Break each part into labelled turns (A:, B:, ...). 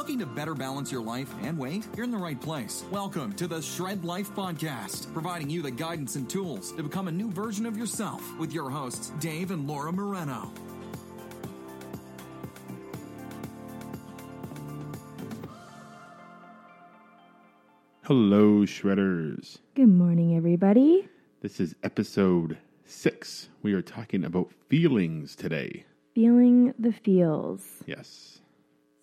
A: Looking to better balance your life and weight? You're in the right place. Welcome to the Shred Life Podcast, providing you the guidance and tools to become a new version of yourself with your hosts, Dave and Laura Moreno.
B: Hello, Shredders.
C: Good morning, everybody.
B: This is episode six. We are talking about feelings today.
C: Feeling the feels.
B: Yes.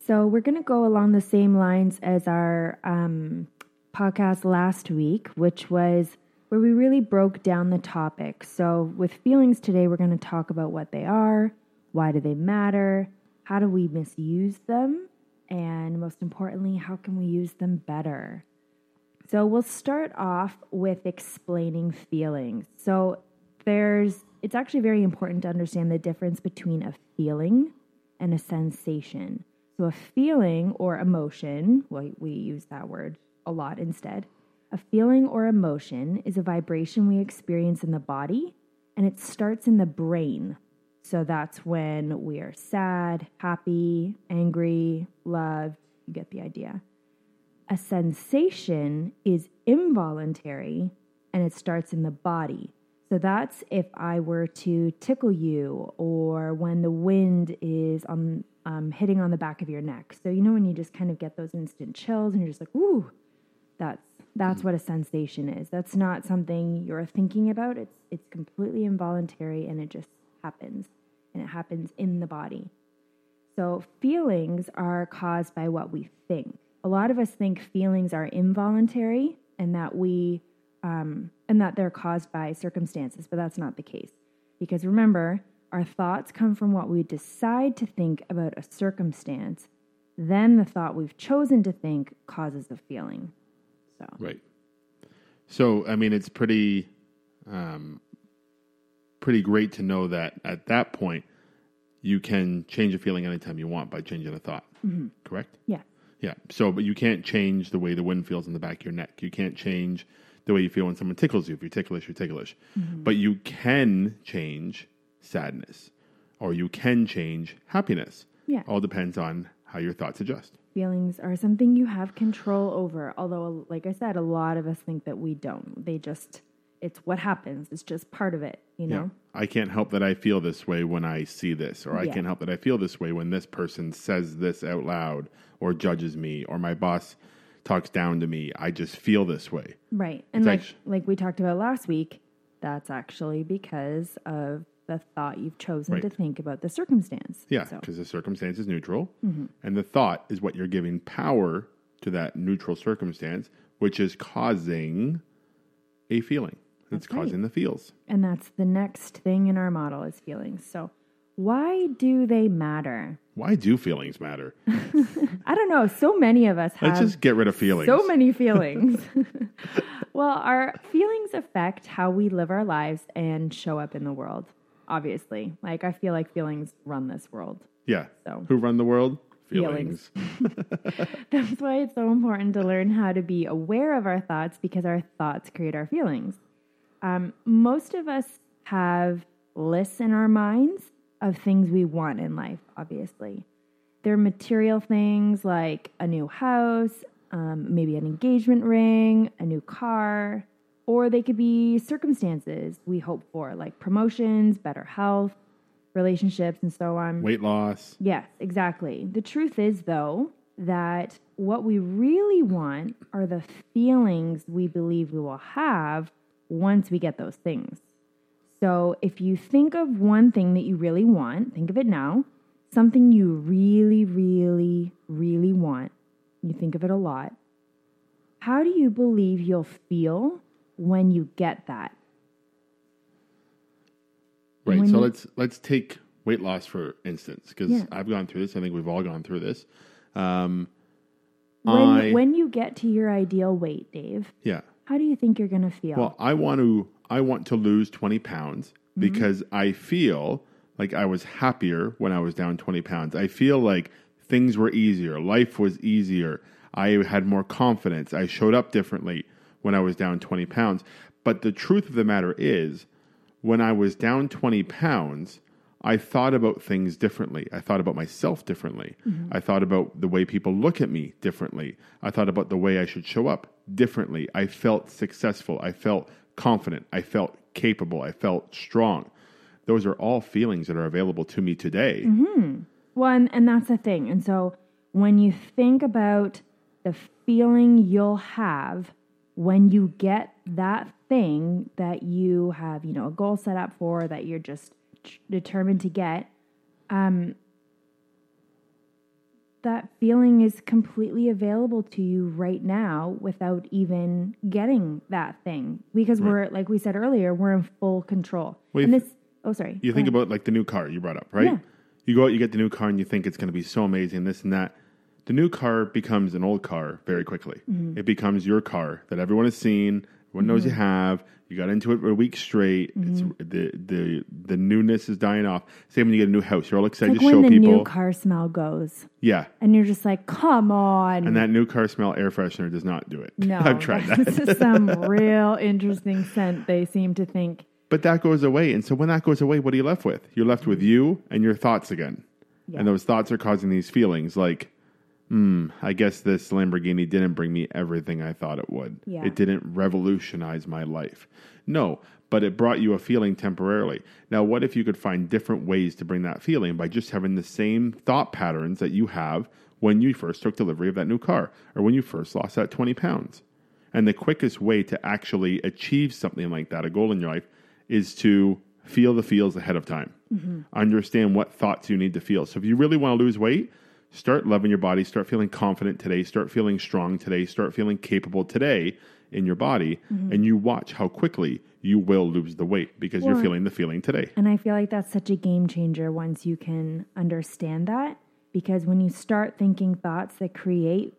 C: So, we're going to go along the same lines as our um, podcast last week, which was where we really broke down the topic. So, with feelings today, we're going to talk about what they are, why do they matter, how do we misuse them, and most importantly, how can we use them better? So we'll start off with explaining feelings. So there's it's actually very important to understand the difference between a feeling and a sensation. So a feeling or emotion, well we use that word a lot instead. A feeling or emotion is a vibration we experience in the body and it starts in the brain. So that's when we are sad, happy, angry, loved, you get the idea a sensation is involuntary and it starts in the body. So that's if I were to tickle you or when the wind is on um, hitting on the back of your neck. So you know when you just kind of get those instant chills and you're just like, ooh, that's that's what a sensation is. That's not something you're thinking about. It's it's completely involuntary and it just happens. And it happens in the body. So feelings are caused by what we think a lot of us think feelings are involuntary and that we um, and that they're caused by circumstances, but that's not the case. Because remember, our thoughts come from what we decide to think about a circumstance. Then the thought we've chosen to think causes the feeling. So
B: right. So I mean, it's pretty, um, pretty great to know that at that point you can change a feeling anytime you want by changing a thought. Mm-hmm. Correct?
C: Yeah.
B: Yeah. So, but you can't change the way the wind feels in the back of your neck. You can't change the way you feel when someone tickles you. If you're ticklish, you're ticklish. Mm-hmm. But you can change sadness or you can change happiness.
C: Yeah.
B: All depends on how your thoughts adjust.
C: Feelings are something you have control over. Although, like I said, a lot of us think that we don't. They just it's what happens. It's just part of it, you know?
B: Yeah. I can't help that I feel this way when I see this, or I yeah. can't help that I feel this way when this person says this out loud or judges me or my boss talks down to me. I just feel this way.
C: Right. And it's like actually, like we talked about last week, that's actually because of the thought you've chosen right. to think about the circumstance.
B: Yeah, because so. the circumstance is neutral, mm-hmm. and the thought is what you're giving power to that neutral circumstance, which is causing a feeling. That's it's causing right. the feels.
C: And that's the next thing in our model is feelings. So why do they matter?
B: Why do feelings matter?
C: I don't know. So many of us have.
B: Let's just get rid of feelings.
C: So many feelings. well, our feelings affect how we live our lives and show up in the world, obviously. Like, I feel like feelings run this world.
B: Yeah. So, who run the world? Feelings.
C: feelings. That's why it's so important to learn how to be aware of our thoughts because our thoughts create our feelings. Um, most of us have lists in our minds of things we want in life, obviously. They're material things like a new house, um, maybe an engagement ring, a new car, or they could be circumstances we hope for, like promotions, better health, relationships, and so on.
B: Weight loss.
C: Yes, exactly. The truth is, though, that what we really want are the feelings we believe we will have once we get those things. So if you think of one thing that you really want, think of it now, something you really, really, really want. You think of it a lot. How do you believe you'll feel when you get that?
B: Right. When so you, let's let's take weight loss for instance, because yeah. I've gone through this. I think we've all gone through this. Um,
C: when I, when you get to your ideal weight, Dave.
B: Yeah.
C: How do you think you're going to feel?
B: Well, I want to I want to lose 20 pounds mm-hmm. because I feel like I was happier when I was down 20 pounds. I feel like things were easier, life was easier. I had more confidence. I showed up differently when I was down 20 pounds. But the truth of the matter is, when I was down 20 pounds, I thought about things differently. I thought about myself differently. Mm-hmm. I thought about the way people look at me differently. I thought about the way I should show up differently. I felt successful. I felt confident. I felt capable. I felt strong. Those are all feelings that are available to me today. Mm-hmm.
C: Well, and, and that's the thing. And so when you think about the feeling you'll have when you get that thing that you have, you know, a goal set up for that you're just determined to get, um, that feeling is completely available to you right now without even getting that thing because we're like we said earlier we're in full control
B: Well,
C: and this oh sorry
B: You think
C: ahead.
B: about like the new car you brought up, right?
C: Yeah.
B: You go out, you get the new car, and you think it's going to be so amazing, this and that. The new car becomes an old car very quickly.
C: Mm-hmm.
B: It becomes your car that everyone has seen, everyone knows you have. You got into it for a week straight.
C: Mm-hmm.
B: the the the newness is dying off. Same when you get a new house, you're all excited
C: like
B: to
C: when
B: show
C: the
B: people.
C: new car smell goes
B: yeah,
C: and you're just like come on
B: and that new car smell air freshener does not do it.
C: no
B: I've tried that.
C: this is some real interesting scent they seem to think
B: But that goes away. And so when that goes away, what are you left with? You're left with you and your thoughts again.
C: Yeah.
B: And those thoughts are causing these feelings like, hmm, I guess this Lamborghini didn't bring me everything I thought it would.
C: Yeah.
B: It didn't revolutionize my life. No, but it brought you a feeling temporarily. Now, what if you could find different ways to bring that feeling by just having the same thought patterns that you have when you first took delivery of that new car or when you first lost that 20 pounds? And the quickest way to actually achieve something like that, a goal in your life, is to feel the feels ahead of time. Understand what thoughts you need to feel. So if you really want to lose weight, start loving your body, start feeling confident today, start feeling strong today, start feeling capable today in your body, mm-hmm. and you watch how quickly you will lose the weight because you're feeling the feeling today.
C: And I feel like that's such a game changer once you can understand that. Because when you start thinking thoughts that create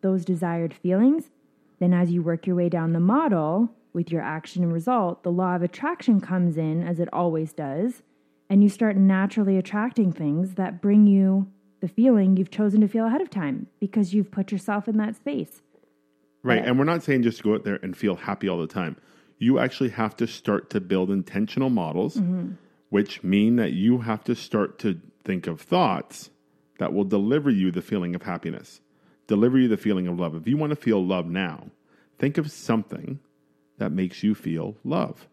C: those desired feelings, then as you work your way down the model with your action and result, the law of attraction comes in as it always does. And you start naturally attracting things that bring you the feeling you've chosen to feel ahead of time because you've put yourself in that space.
B: Right. And we're not saying just go out there and feel happy all the time. You actually have to start to build intentional models, mm-hmm. which mean that you have to start to think of thoughts that will deliver you the feeling of happiness, deliver you the feeling of love. If you want to feel love now, think of something that makes you feel love.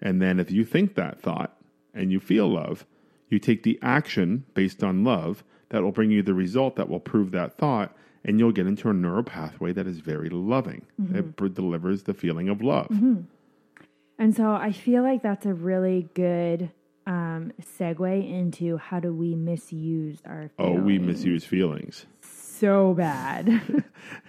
B: And then if you think that thought and you feel love, you take the action based on love that will bring you the result that will prove that thought, and you'll get into a neural pathway that is very loving. It pr- delivers the feeling of love.
C: And so I feel like that's a really good um, segue into how do we misuse our feelings.
B: Oh, we misuse feelings.
C: so bad.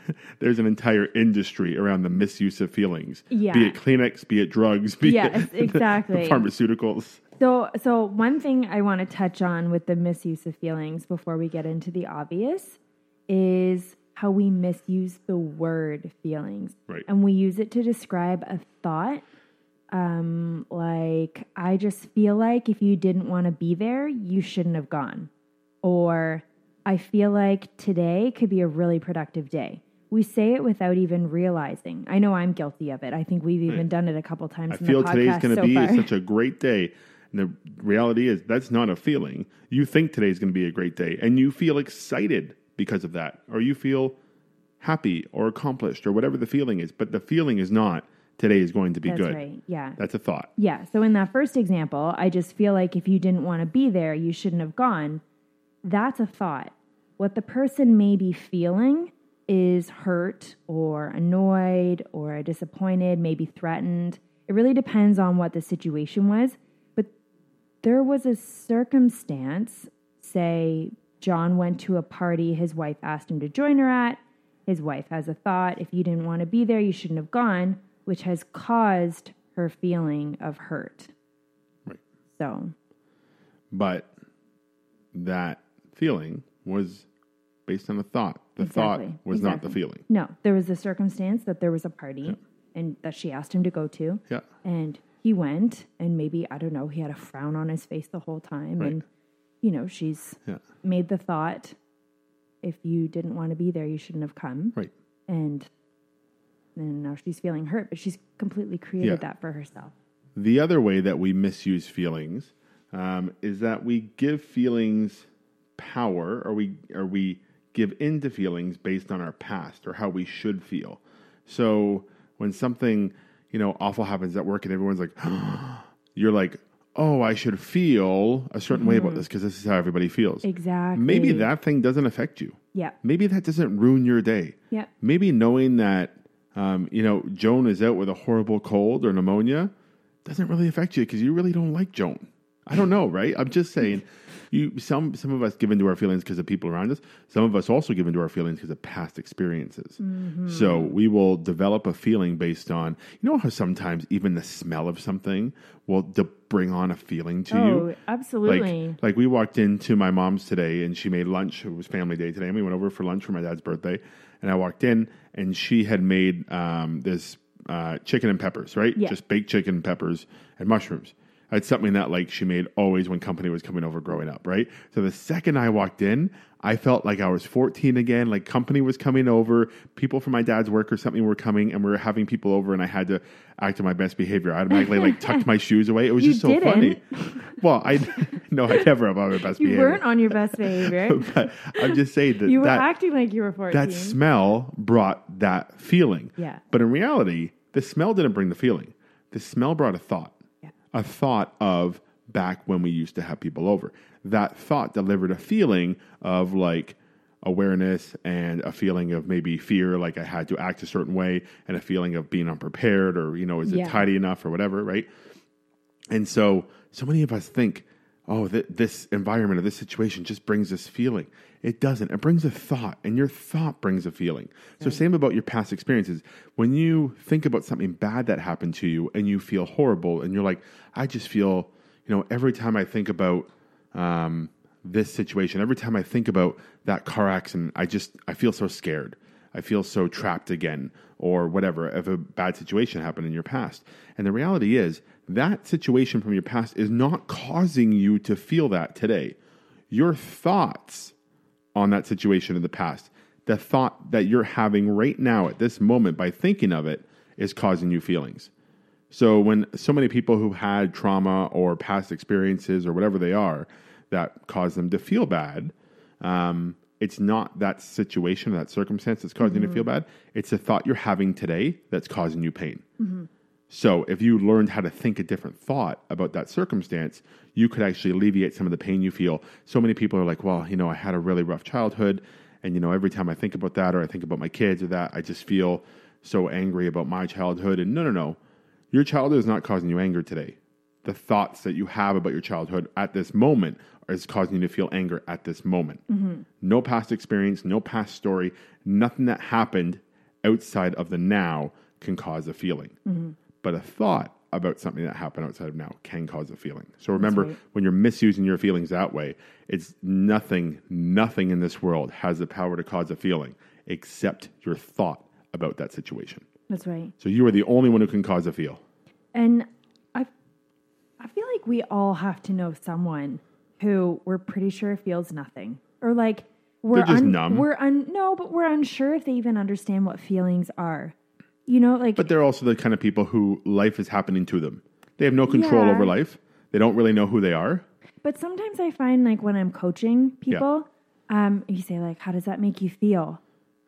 B: There's an entire industry around the misuse of feelings.
C: Yeah.
B: Be it Kleenex, be it drugs, be
C: Yes,
B: it
C: exactly.
B: pharmaceuticals.
C: So so one thing I want to touch on with the misuse of feelings before we get into the obvious is how we misuse the word feelings.
B: Right.
C: And we use it to describe a thought um like I just feel like if you didn't want to be there, you shouldn't have gone. Or I feel like today could be a really productive day. We say it without even realizing. I know I'm guilty of it. I think we've even done it a couple times.
B: I
C: in
B: feel
C: the
B: today's going to
C: so
B: be such a great day. And the reality is, that's not a feeling. You think today's going to be a great day, and you feel excited because of that, or you feel happy or accomplished, or whatever the feeling is. But the feeling is not today is going to be
C: That's
B: good.
C: right. Yeah.
B: That's a thought.
C: Yeah. So in that first example, I just feel like if you didn't want to be there, you shouldn't have gone. That's a thought. What the person may be feeling is hurt or annoyed or disappointed, maybe threatened. It really depends on what the situation was. There was a circumstance, say, John went to a party his wife asked him to join her at. His wife has a thought if you didn't want to be there, you shouldn't have gone, which has caused her feeling of hurt.
B: Right.
C: So,
B: But that feeling was based on a thought. The
C: Exactly.
B: thought was not the feeling.
C: no, there was a circumstance that there was a party and that she asked him to go to.
B: Yeah.
C: And he went, and maybe, I don't know, he had a frown on his face the whole time.
B: Right.
C: And, you know, she's
B: Yeah.
C: made the thought if you didn't want to be there, you shouldn't have come.
B: Right.
C: And then now she's feeling hurt, but she's completely created
B: Yeah.
C: that for herself.
B: The other way that we misuse feelings um, is that we give feelings power, or we or we give into feelings based on our past or how we should feel. So when something you know awful happens at work and everyone's like, you're like, oh, I should feel a certain way about this because this is how everybody feels.
C: Exactly.
B: Maybe that thing doesn't affect you.
C: Yeah.
B: Maybe that doesn't ruin your day.
C: Yeah.
B: Maybe knowing that, um, you know, Joan is out with a horrible cold or pneumonia doesn't really affect you because you really don't like Joan. I don't know, right? I'm just saying, you some some of us give into our feelings because of people around us. Some of us also give into our feelings because of past experiences. So we will develop a feeling based on, you know, how sometimes even the smell of something will de- bring on a feeling to you.
C: Oh, absolutely.
B: Like, like we walked into my mom's today and she made lunch. It was family day today. And we went over for lunch for my dad's birthday. And I walked in and she had made um, this uh, chicken and peppers, right?
C: Yeah.
B: Just baked chicken, and peppers, and mushrooms. It's something that like she made always when company was coming over growing up, right? So the second I walked in, I felt like I was 14 again. Like company was coming over, people from my dad's work or something were coming, and we were having people over, and I had to act on my best behavior. I automatically like tucked my shoes away. It was
C: You
B: just so
C: didn't.
B: funny. Well, I no, I never have on my best
C: you
B: behavior.
C: You weren't on your best behavior.
B: but I'm just saying that
C: you were
B: that,
C: acting like you were 14.
B: that smell brought that feeling.
C: Yeah.
B: But in reality, the smell didn't bring the feeling. The smell brought a thought.
C: Yeah.
B: A thought of back when we used to have people over. That thought delivered a feeling of like awareness and a feeling of maybe fear, like I had to act a certain way, and a feeling of being unprepared or, you know, is it tidy enough or whatever, right? And so, so many of us think, oh, th- this environment or this situation just brings this feeling. It doesn't. It brings a thought, and your thought brings a feeling. So, same about your past experiences. When you think about something bad that happened to you and you feel horrible, and you're like, I just feel, you know, every time I think about um, this situation, every time I think about that car accident, I just, I feel so scared. I feel so trapped again, or whatever, if a bad situation happened in your past. And the reality is, that situation from your past is not causing you to feel that today. Your thoughts on that situation in the past, the thought that you're having right now at this moment by thinking of it, is causing you feelings. So when so many people who had trauma or past experiences or whatever they are that cause them to feel bad, um, it's not that situation or that circumstance that's causing you to feel bad. It's the thought you're having today that's causing you pain. So if you learned how to think a different thought about that circumstance, you could actually alleviate some of the pain you feel. So many people are like, well, you know, I had a really rough childhood. And, you know, every time I think about that or I think about my kids or that, I just feel so angry about my childhood. And no, no, no. Your childhood is not causing you anger today. The thoughts that you have about your childhood at this moment is causing you to feel anger at this moment. Mm-hmm. No past experience, no past story, nothing that happened outside of the now can cause a feeling. Mm-hmm. But a thought about something that happened outside of now can cause a feeling. So remember,
C: right.
B: when you're misusing your feelings that way, it's nothing, nothing in this world has the power to cause a feeling except your thought about that situation.
C: That's right.
B: So you are the only one who can cause a feel.
C: And I, I feel like we all have to know someone who we're pretty sure feels nothing, or like we're
B: They're just numb.
C: We're un, no, but we're unsure if they even understand what feelings are. You know, like
B: But they're also the kind of people who life is happening to them. They have no control
C: Yeah.
B: over life. They don't really know who they are.
C: But sometimes I find like when I'm coaching people, um, you say like, "How does that make you feel?"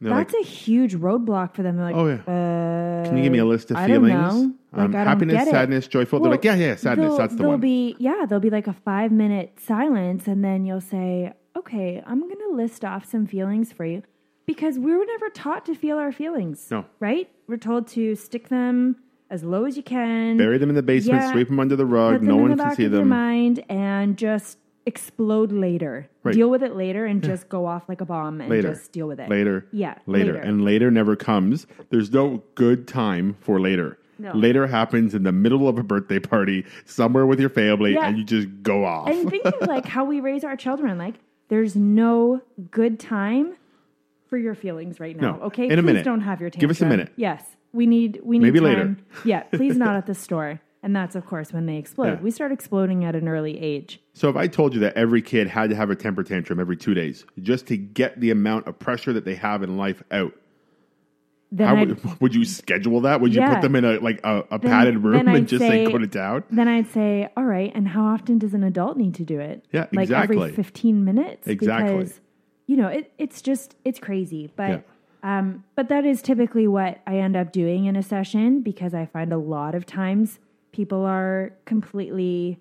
C: That's
B: like,
C: a huge roadblock for them. They're like,
B: oh yeah.
C: uh,
B: Can you give me a list of
C: I don't
B: feelings?
C: know. Like,
B: um, happiness, sadness, joyful. They're like, yeah, yeah, sadness. That's the one.
C: be yeah, there'll be like a five minute silence, and then you'll say, "Okay, I'm going to list off some feelings for you," because we were never taught to feel our feelings.
B: No.
C: right? We're told to stick them as low as you can,
B: Bury them in the basement,
C: Yeah.
B: sweep them under the rug. No one can see
C: of your mind, and just explode later.
B: Right.
C: Deal with it later, and just go off like a bomb and
B: Later.
C: just deal with it.
B: Later.
C: Yeah,
B: Later.
C: later.
B: And later never comes. There's no good time for later.
C: No.
B: Later happens in the middle of a birthday party somewhere with your family
C: Yeah.
B: and you just go off.
C: and think of like how we raise our children. Like, there's no good time for your feelings right now.
B: No.
C: Okay,
B: In a
C: please
B: minute.
C: don't have your tantrum.
B: Give us a minute.
C: Yes, we need we need
B: Maybe
C: time.
B: later.
C: yeah, please not at the store. And that's of course when they explode.
B: Yeah.
C: We start exploding at an early age.
B: So if I told you that every kid had to have a temper tantrum every two days just to get the amount of pressure that they have in life out,
C: then
B: How would, would you schedule that? Would you
C: Yeah.
B: put them in a like a, a
C: Then-
B: padded room and just say,
C: say-
B: go to town?
C: then I'd say, all right, and how often does an adult need to do it?
B: Yeah,
C: like every
B: exactly.
C: 15 minutes.
B: Exactly.
C: Because, you know, it, it's just, it's crazy. But,
B: Yeah.
C: um, but that is typically what I end up doing in a session because I find a lot of times people are completely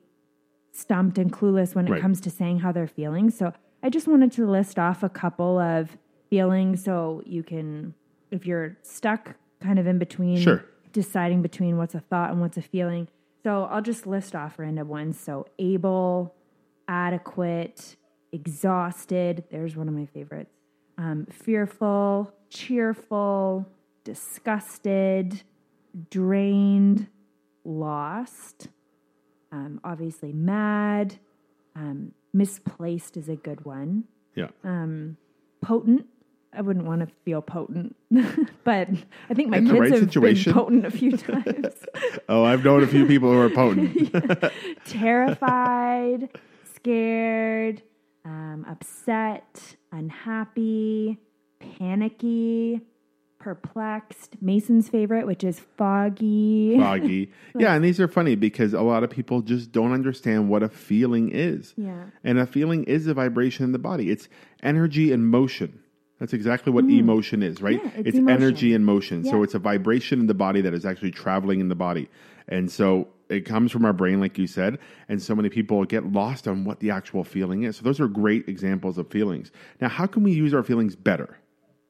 C: stumped and clueless when it
B: Right.
C: comes to saying how they're feeling. So I just wanted to list off a couple of feelings so you can, if you're stuck kind of in between,
B: Sure.
C: deciding between what's a thought and what's a feeling. So I'll just list off random ones. So able, adequate, exhausted. There's one of my favorites. Um, fearful, cheerful, disgusted, drained, lost. Um, obviously, mad. Um, misplaced is a good one.
B: Yeah.
C: Potent. I wouldn't want to feel potent, but I think my
B: In
C: kids
B: right
C: have
B: situation.
C: been potent a few times.
B: oh, I've known a few people who are potent.
C: terrified, scared, um, upset, unhappy, panicky, perplexed. Mason's favorite, which is foggy.
B: foggy. Yeah, and these are funny because a lot of people just don't understand what a feeling is.
C: Yeah.
B: And a feeling is a vibration in the body. It's energy and motion. That's exactly what emotion is, right?
C: Mm. Yeah, it's
B: it's energy and motion. So it's a vibration in the body that is actually traveling in the body. And so it comes from our brain, like you said. And so many people get lost on what the actual feeling is. So those are great examples of feelings. Now, how can we use our feelings better?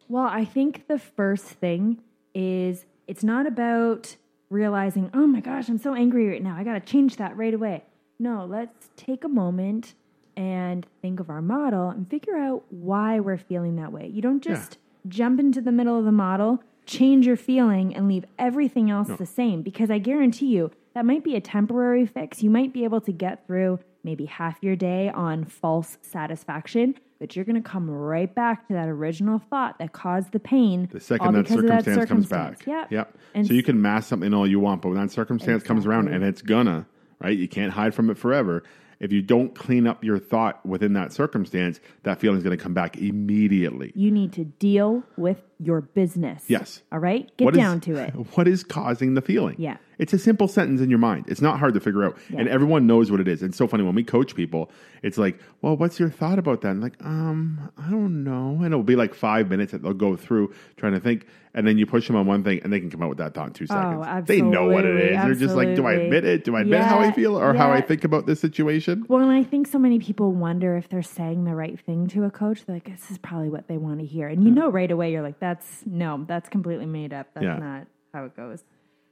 C: Well, I think the first thing is it's not about realizing, oh my gosh, I'm so angry right now. I got to change that right away. No, let's take a moment and think of our model and figure out why we're feeling that way. You don't just jump into the middle of the model, change your feeling, and leave everything else the same because I guarantee you that might be a temporary fix. You might be able to get through maybe half your day on false satisfaction, but you're going to come right back to that original thought that caused the pain.
B: The second that
C: because of
B: circumstance, comes back.
C: Yep.
B: Yep.
C: And
B: so you can mask something all you want, but when that circumstance comes around and it's gonna, right? You can't hide from it forever. If you don't clean up your thought within that circumstance, that feeling's gonna come back immediately.
C: you need to deal with your business.
B: Yes.
C: All right? Get
B: What is-
C: down to it.
B: What is causing the feeling?
C: Yeah.
B: It's a simple sentence in your mind. It's not hard to figure out. And everyone knows what it is. It's so funny when we coach people, it's like, well, what's your thought about that? And like, um, I don't know. And it'll be like five minutes that they'll go through trying to think. And then you push them on one thing and they can come out with that thought in two seconds. They know what it is. They're just like, do I admit it? Do I admit how I feel or how I think about this situation?
C: Well, and I think so many people wonder if they're saying the right thing to a coach. They're like, this is probably what they want to hear. And you know right away, you're like, that's no, that's completely made up. That's
B: Yeah.
C: not how it goes.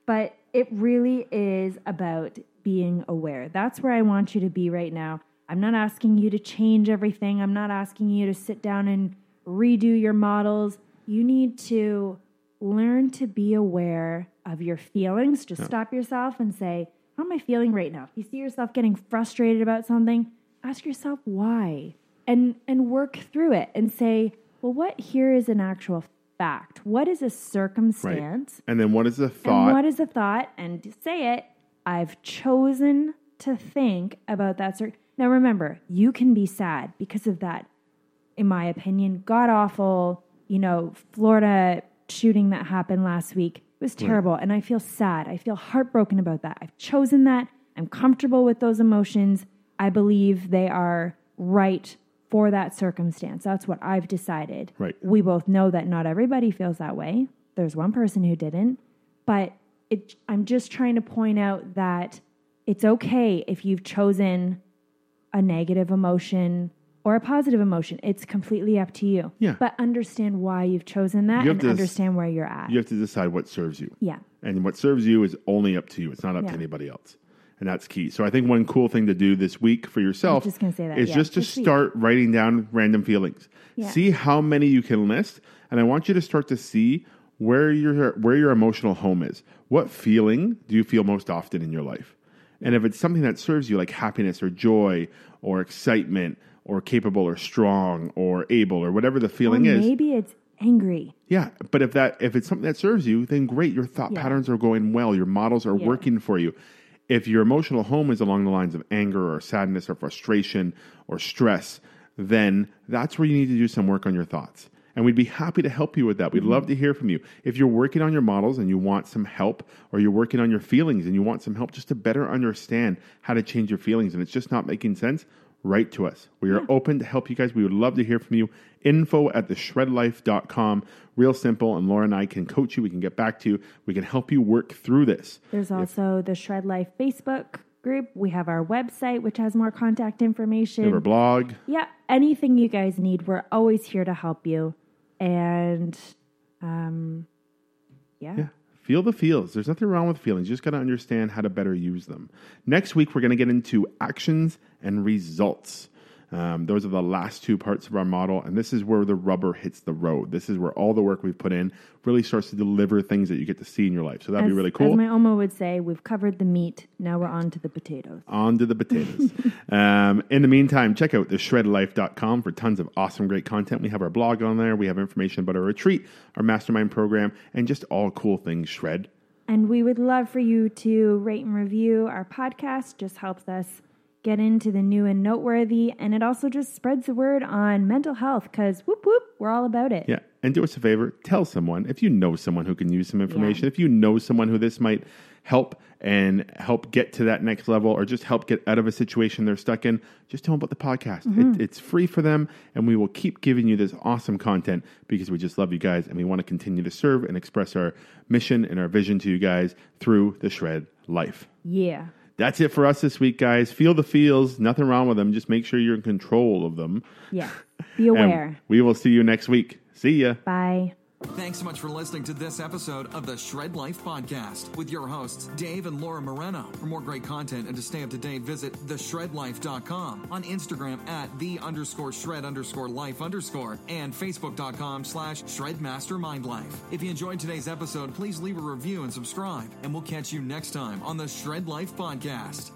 C: But it really is about being aware. That's where I want you to be right now. I'm not asking you to change everything, I'm not asking you to sit down and redo your models. You need to learn to be aware of your feelings. Just stop yourself and say, How am I feeling right now? If you see yourself getting frustrated about something, ask yourself why and and work through it and say, Well, what here is an actual fact? What is a
B: Right.
C: circumstance?
B: And then what is
C: And
B: thought?
C: what is a thought? And to say it, I've chosen to think about that. Cir- now, remember, you can be sad because of that, in my opinion, god awful, you know, Florida shooting that happened last week. It was terrible. And I feel sad. I feel heartbroken about that. I've chosen that. I'm comfortable with those emotions. I believe they are right for that circumstance. That's what I've decided.
B: Right.
C: We both know that not everybody feels that way. There's one person who didn't, but it, I'm just trying to point out that it's okay if you've chosen a negative emotion or a positive emotion. It's completely up to you.
B: Yeah.
C: But understand why you've chosen that
B: You
C: and understand where you're at.
B: you have to decide what serves you.
C: yeah.
B: And what serves you is only up to you. It's not up to anybody else. And that's key. So I think one cool thing to do this week for yourself
C: just that,
B: is
C: yeah,
B: just to
C: week.
B: start writing down random feelings.
C: Yeah.
B: See how many you can list. And I want you to start to see where your where your emotional home is. What feeling do you feel most often in your life? And if it's something that serves you like happiness or joy or excitement or capable or strong or able or whatever the
C: Or
B: feeling is,
C: maybe it's angry.
B: yeah, but if that if it's something that serves you, then great. Your thought
C: Yeah.
B: patterns are going well. Your models are working for you. If your emotional home is along the lines of anger or sadness or frustration or stress, then that's where you need to do some work on your thoughts. And we'd be happy to help you with that. We'd love to hear from you. If you're working on your models and you want some help, or you're working on your feelings and you want some help just to better understand how to change your feelings and it's just not making sense, write to us. We are yeah. open to help you guys. We would love to hear from you. Info at theshredlife.com. Real simple. And Laura and I can coach you. We can get back to you. We can help you work through this.
C: There's also if, the Shred Life Facebook group. We have our website, which has more contact information. We
B: have our blog.
C: Yeah. Anything you guys need, we're always here to help you. And um, yeah.
B: Yeah. Feel the feels. There's nothing wrong with feelings. You just got to understand how to better use them. Next week, we're going to get into actions and results. Um, those are the last two parts of our model, and this is where the rubber hits the road. This is where all the work we've put in really starts to deliver things that you get to see in your life. So that'd
C: as,
B: be really cool.
C: As my Oma would say, we've covered the meat. Now we're on to the potatoes.
B: On to the potatoes. um, in the meantime, check out the theshredlife.com for tons of awesome, great content. We have our blog on there. We have information about our retreat, our mastermind program, and just all cool things shred.
C: And we would love for you to rate and review our podcast. Just helps us get into the new and noteworthy. And it also just spreads the word on mental health because whoop whoop, we're all about it.
B: Yeah. And do us a favor, tell someone if you know someone who can use some information, yeah. if you know someone who this might help and help get to that next level or just help get out of a situation they're stuck in, just tell them about the podcast. Mm-hmm. It, it's free for them, and we will keep giving you this awesome content because we just love you guys and we want to continue to serve and express our mission and our vision to you guys through the Shred Life.
C: Yeah.
B: That's it for us this week, guys. Feel the feels. Nothing wrong with them. Just make sure you're in control of them.
C: Yeah. Be aware.
B: we will see you next week. See ya.
C: Bye.
A: Thanks so much for listening to this episode of the Shred Life Podcast with your hosts, Dave and Laura Moreno. For more great content and to stay up to date, visit theshredlife.com on Instagram at the underscore shred underscore life underscore and facebook.com slash shredmastermindlife. If you enjoyed today's episode, please leave a review and subscribe, and we'll catch you next time on the Shred Life Podcast.